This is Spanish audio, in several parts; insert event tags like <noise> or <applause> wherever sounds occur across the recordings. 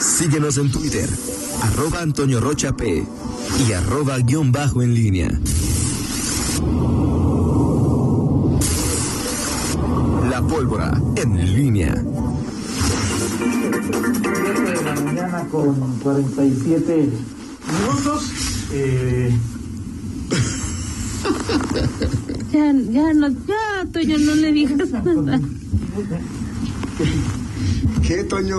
Síguenos en Twitter, arroba Antonio Rocha P y arroba guion bajo en línea. La pólvora en línea. 7 de la mañana con 47 minutos. Eh, <laughs> Ya, ya, no, ya, Toño, no le digas nada. ¿Qué, Toño?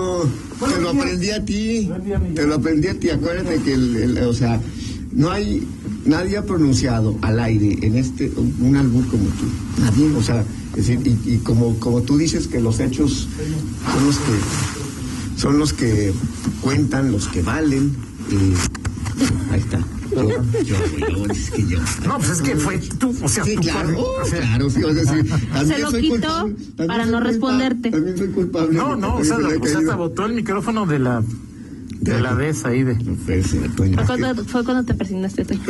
Buenos Te lo días. aprendí a ti. Día. Te lo aprendí a ti. Acuérdate que, el, el- o sea, no hay. Nadie ha pronunciado al aire en este un albur como tú. Nadie, o sea, es decir, y, y como, como tú dices que los hechos son los que son los que cuentan, los que valen. y ahí está. Yo, yo, yo, es que yo. no, pues es que fue tú, o sea, Sí, tú claro, o sea, claro, sí, o sea, sí, también Se lo soy quitó culpable, para no culpable, responderte. También soy culpable. No, no, o sea, se o sea, sabotó el micrófono de la de la vez ahí de. No Toño. Fue cuando, fue cuando te persignaste, Toño.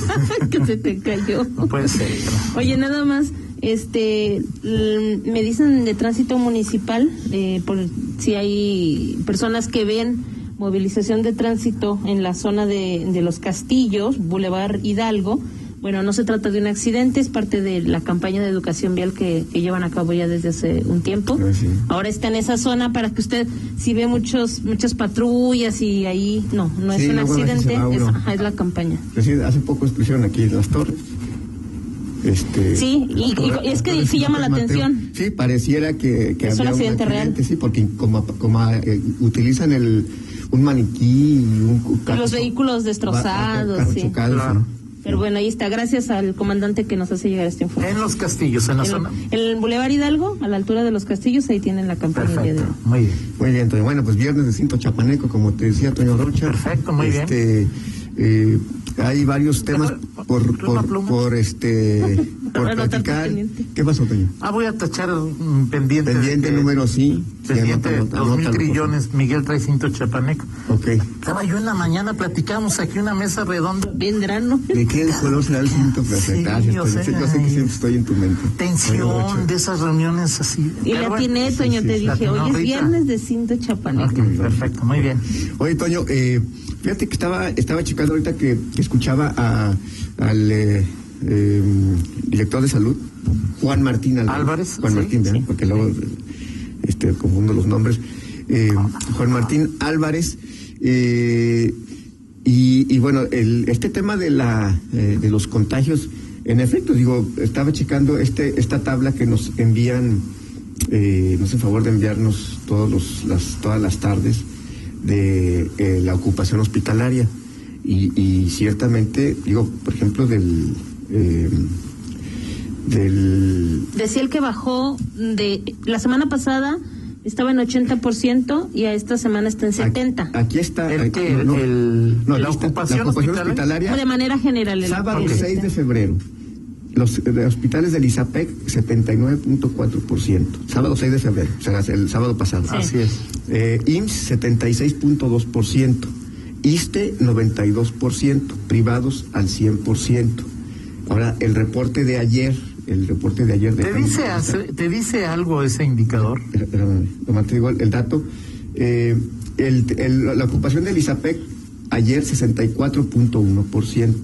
<laughs> que se te cayó. No puede ser. Oye, nada más, este, me dicen de tránsito municipal, eh, por si hay personas que ven movilización de tránsito en la zona de, de los castillos, Boulevard Hidalgo. Bueno, no se trata de un accidente, es parte de la campaña de educación vial que, que llevan a cabo ya desde hace un tiempo. Ah, sí. Ahora está en esa zona para que usted, si ve muchos muchas patrullas y ahí, no, no es un accidente, es, la campaña. Recién, hace poco estuvieron aquí las torres. Este, Sí, y- y- es que sí llama la Mateo. atención. Sí, pareciera que, que Es un había accidente real. Sí, porque como, como eh, utilizan el un maniquí y un Y los vehículos destrozados, carros sí. chocados, Claro. ¿no? Pero bueno, ahí está. Gracias al comandante que nos hace llegar este informe. En los castillos, en la En zona. el Boulevard Hidalgo, a la altura de los castillos, ahí tienen la campaña de Perfecto, hoy. muy bien. Muy bien, Toño. Bueno, pues viernes de cinto chapaneco, como te decía Toño Rocha. Perfecto, muy bien. Eh, hay varios temas por, por, por este <laughs> por platicar. ¿Qué pasó, Toño? Ah, voy a tachar un pendiente. Pendiente de- número sí. Sí, Pendiente anótalo, dos mil trillones, Miguel trae cinto chapaneco. Ok. Estaba yo en la mañana, platicábamos aquí una mesa redonda. Vendrán, ¿no? ¿De qué color será el cinto? Pero Sí, gracias, yo sé. Sí, Yo sé que siempre estoy en tu mente. Tensión de esas reuniones así. Y la tiene, Toño, sí, te sí, dije, hoy es viernes de cinto chapaneco. Ok, perfecto, muy bien. Oye, Toño, eh, fíjate que estaba, estaba checando ahorita que, que escuchaba a, al eh, eh, director de salud, Juan Martín Álvarez. Álvarez, Juan sí, Martín, porque luego este, confundo los nombres. Eh, Juan Martín Álvarez. eh, y, y bueno, el, este tema de, la, eh, de los contagios, en efecto, digo, estaba checando este, esta tabla que nos envían, eh, nos hacen favor de enviarnos todos los, las, todas las tardes de la ocupación hospitalaria. Y, y ciertamente, digo, por ejemplo, del... eh, del Decía el que bajó de la semana pasada estaba en 80% y a esta semana está en 70%. Aquí, aquí está. El aquí- que- el- no, la aquí está, ocupación la ocupación hospitalaria. de manera general. el- Sábado el- 6 de febrero. Los eh, hospitales del ISAPEC, 79.4%. Sábado 6 de febrero, o sea, el sábado pasado. Sí. Así es. Eh, IMSS, 76.2%. ISTE, 92%. Privados, al 100%. Ahora, el reporte de ayer, el reporte de ayer de... ¿Te dice, ¿Te dice algo ese indicador? Nomás te digo el, el dato. Eh, el- el- la ocupación del ISAPEC ayer 64.1%.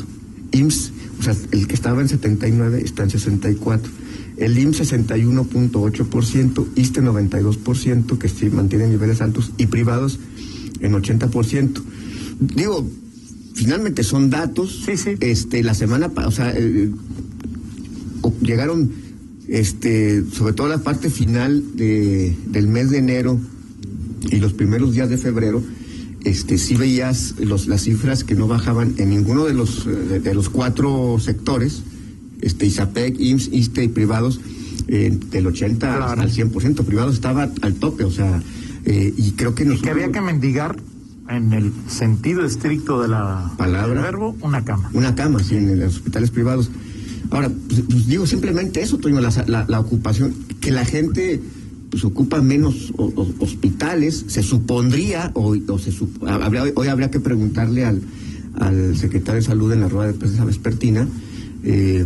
IMSS, o sea, el que estaba en 79 está en 64. El IMSS 61.8%, ISTE 92%, que sí mantiene niveles altos, y privados en 80%. Digo, finalmente son datos. Sí, sí. Este, la semana, o sea, eh, llegaron este sobre todo la parte final de, del mes de enero y los primeros días de febrero este sí veías los, las cifras que no bajaban en ninguno de los de, de los cuatro sectores este ISAPEC, IMSS, ISTE y privados eh, del 80 Claro. al 100%, privados estaba al tope, o sea, eh, y creo que Y que había que mendigar, en el sentido estricto de la Palabra. del verbo, una cama. Una cama, sí, en los hospitales privados. Ahora, pues, pues, digo simplemente eso, Toño, la, la- la ocupación, que la gente pues ocupa menos o- o- hospitales, se supondría, o, o se sup- habría- hoy habría que preguntarle al, al secretario de Salud en la rueda de prensa vespertina, eh,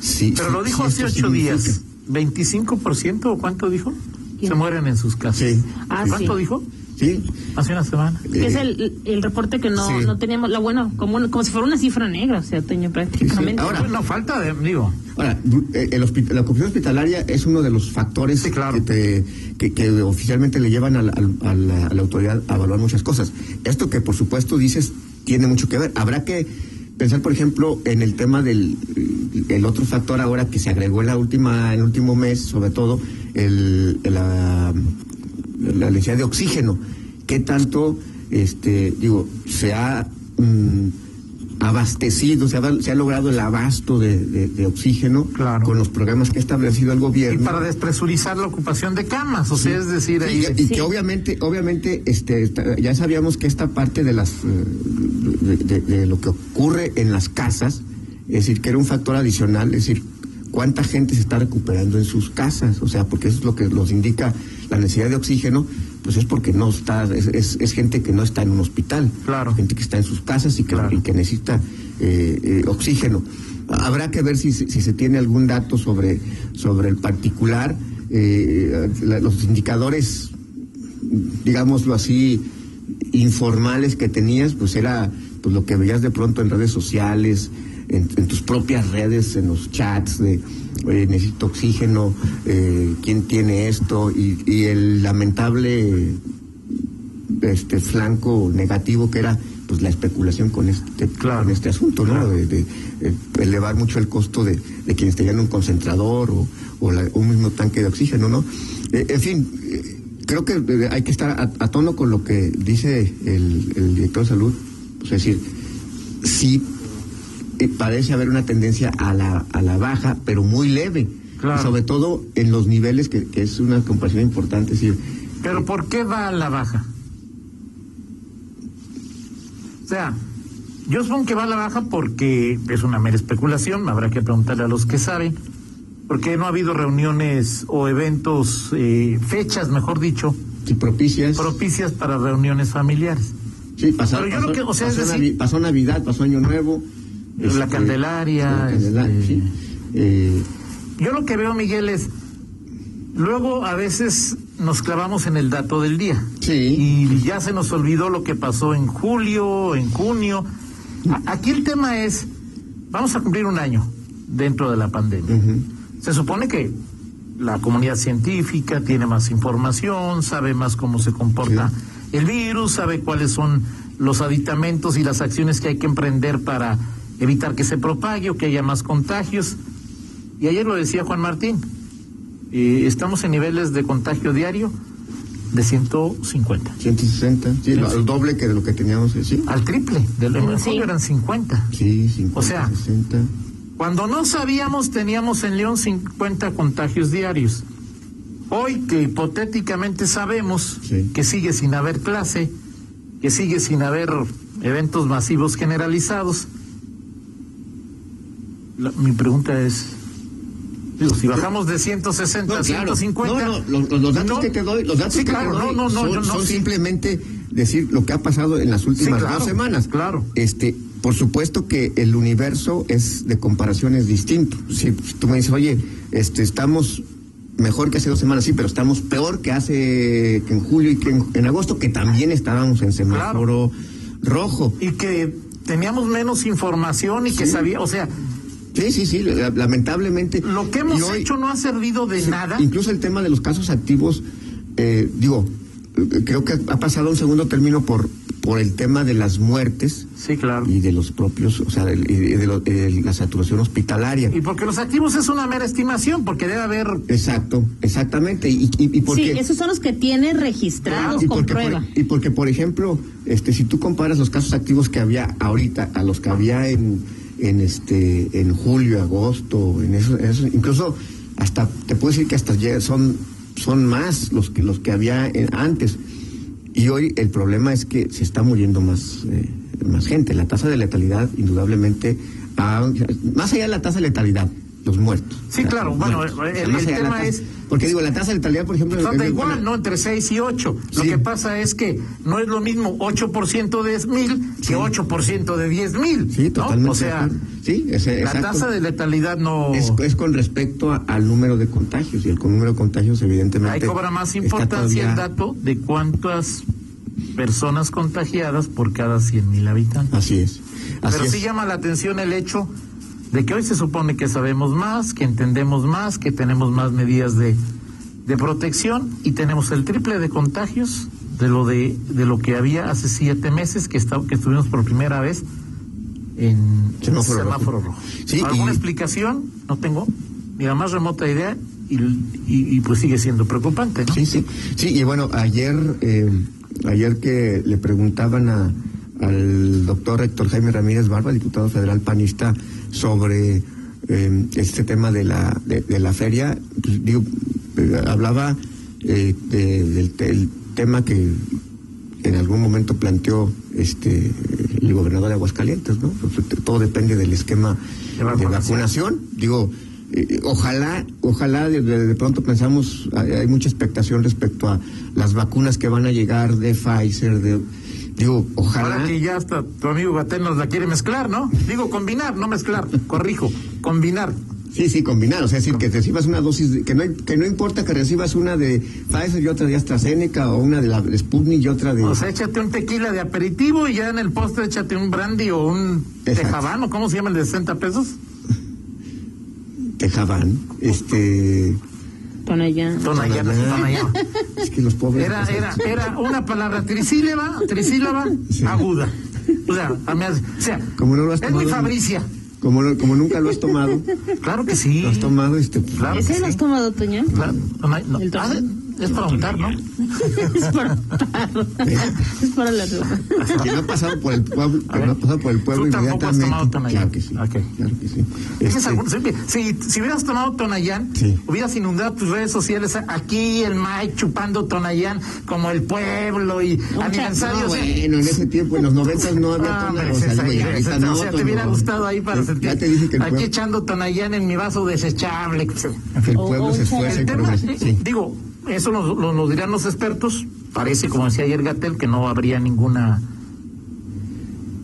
si... Pero si- lo dijo si hace ocho significa- días. ¿25% o cuánto dijo? ¿Quién? Se mueren en sus casas. Sí. Ah, ¿Cuánto sí. dijo? ¿Sí? Hace una semana. Que es Eh, el, el reporte que no, sí. no teníamos, la bueno, como, como si fuera una cifra negra, o sea, Toño, prácticamente. Ahora, no falta de, digo, Ahora, eh, el hospi- la ocupación hospitalaria es uno de los factores Sí, claro. que, te- que, que oficialmente le llevan a la, al- a la- a la autoridad a evaluar muchas cosas. Esto que por supuesto dices tiene mucho que ver. Habrá que pensar, por ejemplo, en el tema del el otro factor ahora que se agregó en la última en el último mes, sobre todo el, la, la necesidad de oxígeno. ¿Qué tanto, este, digo, se ha mm, abastecido, se ha, se ha logrado el abasto de, de- de oxígeno Claro. con los programas que ha establecido el y gobierno? para despresurizar la ocupación de camas, o sea, es decir, Sí, ahí... y, y Sí. que obviamente, obviamente, este, ya sabíamos que esta parte de las eh, de, de- de lo que ocurre en las casas, es decir, que era un factor adicional, es decir, cuánta gente se está recuperando en sus casas, o sea, porque eso es lo que nos indica la necesidad de oxígeno, pues es porque no está, es, es- es gente que no está en un hospital, Claro. gente que está en sus casas y que, Claro. y que necesita eh, eh, oxígeno. Habrá que ver si, se- si se tiene algún dato sobre, sobre el particular, eh, la- los indicadores digámoslo así, informales que tenías, pues era pues lo que veías de pronto en redes sociales, en, en tus propias redes, en los chats de "Oye, necesito oxígeno, eh, quién tiene esto, y, y el lamentable este flanco negativo que era pues la especulación con este Claro. con este asunto, ¿no? Claro. De, de, eh, elevar mucho el costo de, de quienes tenían un concentrador o, o la- un mismo tanque de oxígeno, ¿no? Eh, en fin, eh, creo que eh, hay que estar a, a tono con lo que dice el, el director de salud, es decir, sí eh, parece haber una tendencia a la, a la baja, pero muy leve, Claro. Sobre todo en los niveles que, que es una comparación importante, decir, Pero ¿por qué va a la baja? O sea, yo supongo que va a la baja porque es una mera especulación, habrá que preguntarle a los que saben, porque no ha habido reuniones o eventos, eh, fechas, mejor dicho, propicias... propicias para reuniones familiares. Sí, pasó, Pero yo pasó- que- o sea, es pasó, decir- Navi- pasó Navidad, pasó Año Nuevo. La este, Candelaria, la Candelaria, este- sí. Eh, Yo lo que veo, Miguel, es, luego a veces nos clavamos en el dato del día. Sí. Y ya se nos olvidó lo que pasó en julio, en junio. Aquí el tema es, vamos a cumplir un año dentro de la pandemia. Se supone que la comunidad científica tiene más información, sabe más cómo se comporta el virus, sabe cuáles son los aditamentos y las acciones que hay que emprender para evitar que se propague o que haya más contagios. Y ayer lo decía Juan Martín, eh, estamos en niveles de contagio diario de 150, 160, sí, lo- Sí. el doble que de lo que teníamos, sí. al triple, del en Sí. julio eran 50. Sí, 50, O sea, 60. Cuando no sabíamos teníamos en León 50 contagios diarios. Hoy que hipotéticamente sabemos Sí. que sigue sin haber clase, que sigue sin haber eventos masivos generalizados, la- mi pregunta es, digo, si bajamos de 160 No, a claro. 150... No, no, los, los- datos no, que te doy, los datos sí, que claro, te doy no, no, no, son, no, son sí. simplemente decir lo que ha pasado en las últimas claro, dos semanas. claro. Este, por supuesto que el universo es de comparaciones distinto. Si tú me dices, oye, este, estamos mejor que hace dos semanas, sí, pero estamos peor que hace que en julio y que en, en agosto, que también estábamos en semáforo rojo. Y que teníamos menos información y que sabía, o sea, Sí, sí, sí, la- lamentablemente. lo que hemos hoy- hecho no ha servido de Sí, nada. Incluso el tema de los casos activos, eh, digo, creo que ha pasado a un segundo término por, por el tema de las muertes Sí, claro. y de los propios, o sea, y de, lo- de la saturación hospitalaria. Y porque los activos es una mera estimación, porque debe haber. Exacto, exactamente. Y, y, y porque, Sí, esos son los que tiene registrados con porque, prueba. por, y porque, por ejemplo, este, si tú comparas los casos activos que había ahorita a los que había en, en este, en julio, agosto, en eso, eso, incluso hasta, te puedo decir que hasta ya son, son más los que, los que había en- antes. Y hoy el problema es que se está muriendo más, eh, más gente. La tasa de letalidad, indudablemente, más allá de la tasa de letalidad, los muertos. Sí, O sea, claro, bueno, muertos. el- el tema tasa- es- Porque digo, la tasa de letalidad, por ejemplo... En- igual, ¿no? Entre 6 y 8. Lo Sí. que pasa es que no es lo mismo 8% de 10 mil que 8% de 10 mil. Sí, totalmente. O sea, sí, ese- la tasa de letalidad no. es, es con respecto a- al número de contagios y el número de contagios evidentemente Ahí cobra más está importancia el todavía- dato de cuántas personas contagiadas por cada 100 mil habitantes. Así es. Así Pero es. sí llama la atención el hecho de que hoy se supone que sabemos más, que entendemos más, que tenemos más medidas de, de protección y tenemos el triple de contagios de lo de, de lo que había hace siete meses que, está, que estuvimos por primera vez en Semáforo semáforo rojo. Sí, ¿Alguna y- explicación? No tengo ni la más remota idea y, y- y pues sigue siendo preocupante, ¿no? Sí, sí. Sí, y bueno, ayer, eh, ayer que le preguntaban a, al doctor Héctor Jaime Ramírez Barba, diputado federal panista, sobre eh, este tema de la, de, de la feria, pues, digo, eh, hablaba eh, de- del te- el tema que en algún momento planteó este el gobernador de Aguascalientes, ¿no? Pues, todo depende del esquema De de vacunación. vacunación. Digo, eh, ojalá, ojalá de, de- pronto pensamos, hay, hay mucha expectación respecto a las vacunas que van a llegar de Pfizer, de digo, ojalá. Ahora que ya hasta tu amigo Gatel nos la quiere mezclar, ¿no? Digo combinar, no mezclar, corrijo, combinar. Sí, sí, combinar, o sea, es decir, que recibas una dosis, de- que no, hay- que no importa que recibas una de Pfizer y otra de AstraZeneca, o una de la de Sputnik y otra de... O sea, échate un tequila de aperitivo y ya en el postre échate un brandy o un Exacto. tejabano, ¿cómo se llama el de 60 pesos? Tejaban, este... Tonayán. Tonayán, Tonayán. Es que los pobres... Era, era, era una palabra trisílaba, trisílaba, Sí. aguda. O sea, a mí hace- o sea, Como no lo has es muy tomado, Fabricia. Como, no- como nunca lo has tomado, Claro que sí. lo has tomado, este... pues, Claro. ¿Ese lo has tomado, Toña? Claro, Tonay- no. El Ah. Es para untar, ¿no? <laughs> es para Es para la ropa. que no ha pasado por el pueblo, que no ha pasado por el pueblo Tú tampoco has inmediatamente. tomado Tonayán. Claro que sí. Ok. Claro que sí. ¿Tienes Este, algún- si, si hubieras tomado Tonayán, Sí. hubieras inundado tus redes sociales aquí, el Mike chupando Tonayán, como el pueblo y aniversarios. no, bueno, en ese tiempo, en los noventas no había Ah, Tonayán. hombre, O sea, ahorita no, o te hubiera gustado ahí para sentir. Ya te dije que el aquí echando Tonayán en mi vaso desechable. que el pueblo se progresa. Sí. digo, eso nos, lo- nos dirán los expertos. Parece, como decía ayer Gatel, que no habría ninguna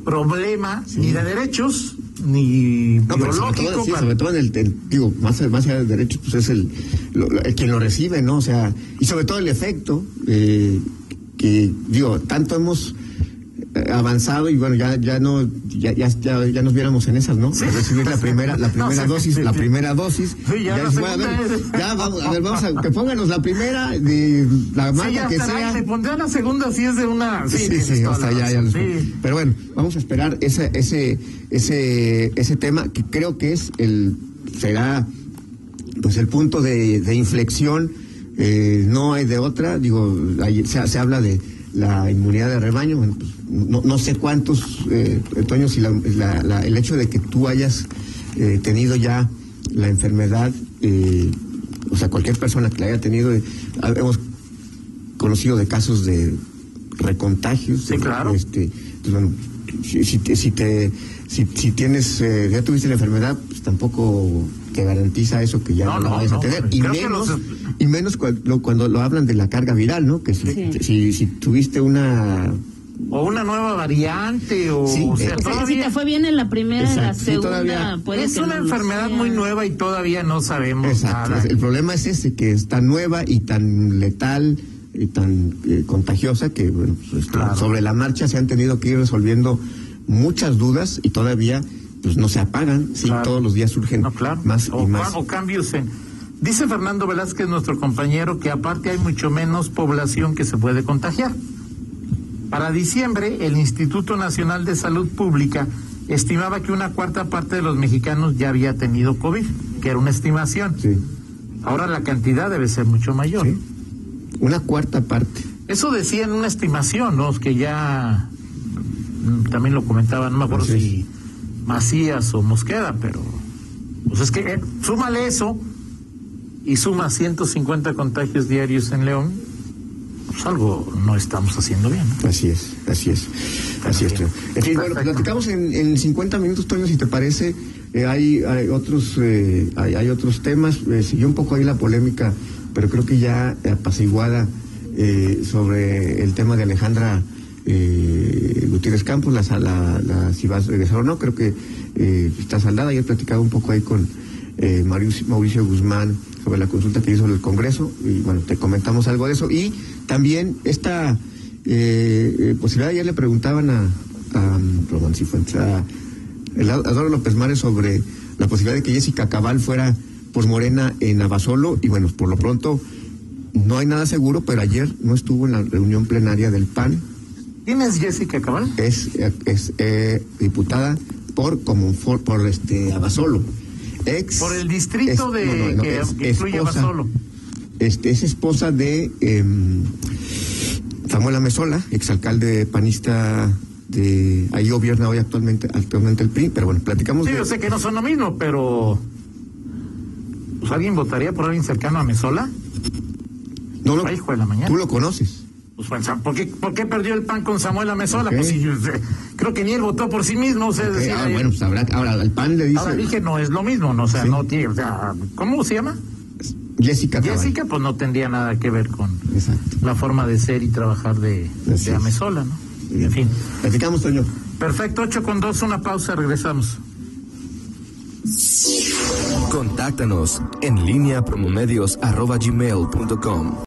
problema ni de derechos ni No, pero sobre todo, sí, sobre todo en el, el- digo, más, más allá del derecho, pues es el, lo- lo- el quien lo recibe, ¿no? O sea, y sobre todo el efecto, eh, que, digo, tanto hemos avanzado y bueno, ya, ya no, ya, ya, ya, ya nos viéramos en esas, ¿no? Sí. Recibir la primera, la <laughs> primera dosis, sí, la primera dosis. Ya la dices, bueno, a ver, ya vamos, a ver, vamos a, que pónganos la primera de la marca ya que sea. le pondré a la segunda si es de una. Sí, Sí, o sea, ya, ya los-. Pero bueno, vamos a esperar ese, ese, ese, ese tema que creo que es el, será, pues el punto de, de inflexión, eh, no hay de otra, digo, ahí se, se habla de la inmunidad de rebaño, bueno, pues, no, no sé cuántos, eh, Toño, si la- la- la- el hecho de que tú hayas eh, tenido ya la enfermedad, eh, o sea, cualquier persona que la haya tenido, eh, hemos conocido de casos de recontagios. Sí, claro. Este, pues, bueno, si, si te, si, te- si, si tienes, eh, ya tuviste la enfermedad, pues tampoco te garantiza eso que ya No, no, la no, vayas no. a tener. Y que menos, los- y menos cuando, cuando lo hablan de la carga viral, ¿no? Que si, Sí. si, si tuviste una... O una nueva variante, o, Sí, o sea, eh, Si todavía. te fue bien en la primera, en la segunda, todavía- puede es que una no lo enfermedad sea. muy nueva y todavía no sabemos Exacto. nada. El problema es ese, que es tan nueva y tan letal y tan eh, contagiosa que bueno, pues, este, Claro. sobre la marcha se han tenido que ir resolviendo muchas dudas y todavía pues no se apagan, sí, Claro. todos los días surgen No, claro. más o, y más. o cambios en. Dice Fernando Velázquez, nuestro compañero, que aparte hay mucho menos población que se puede contagiar. Para diciembre, el Instituto Nacional de Salud Pública estimaba que una cuarta parte de los mexicanos ya había tenido COVID, que era una estimación. Sí, Ahora la cantidad debe ser mucho mayor. sí. Una cuarta parte. Eso decía en una estimación, ¿no? Que ya mm, también lo comentaban, no me acuerdo si Macías o Mosqueda, pero pues es que eh, súmale eso y suma 150 contagios diarios en León, pues algo no estamos haciendo bien. ¿no? Así es, así es, así es. En fin, bueno, Perfecto. platicamos en, en 50 minutos, Toño, si te parece. Eh, hay, hay otros eh, hay, hay otros temas. Eh, siguió un poco ahí la polémica, pero creo que ya apaciguada eh, sobre el tema de Alejandra eh, Gutiérrez Campos, la, la, la, si va a regresar o no, creo que eh, está saldada. Yo he platicado un poco ahí con eh, Mauricio, Mauricio Guzmán sobre la consulta que hizo el Congreso y bueno, te comentamos algo de eso. Y también esta eh, eh, posibilidad, ayer le preguntaban a, a Román Cifuentes, a, Eduardo López Mares sobre la posibilidad de que Jessica Cabal fuera por Morena en Abasolo, y bueno, por lo pronto no hay nada seguro, pero ayer no estuvo en la reunión plenaria del PAN, ¿Quién es Jessica Cabal? es, es eh, diputada por como por, este Abasolo. Ex, Por el distrito de- que- que incluye Abasolo. Este, es esposa de em, Samuel Amezola, exalcalde panista de ahí gobierna hoy actualmente actualmente el PRI, pero bueno, platicamos Sí, de- yo sé que no son lo mismo, pero. Pues, ¿Alguien votaría por alguien cercano a Mesola? no lo, hijo de la mañana. tú lo conoces. Pues, ¿por, qué, ¿Por qué perdió el PAN con Samuel Amezola? Ok. Pues si yo, eh, creo que ni él votó por sí mismo. O sea, Ok, decía, ah, eh, bueno, pues habrá, ahora el PAN le dice ahora dije, no es lo mismo, no, o sea, Sí. no tiene, o sea, ¿cómo se llama? Jessica Cabal. Jessica, pues no tendría nada que ver con Exacto. la forma de ser y trabajar de, de. Amezola, ¿no? Bien. En fin. Platicamos, Toño. Perfecto, 8 con 2, una pausa, regresamos. Contáctanos en línea promomedios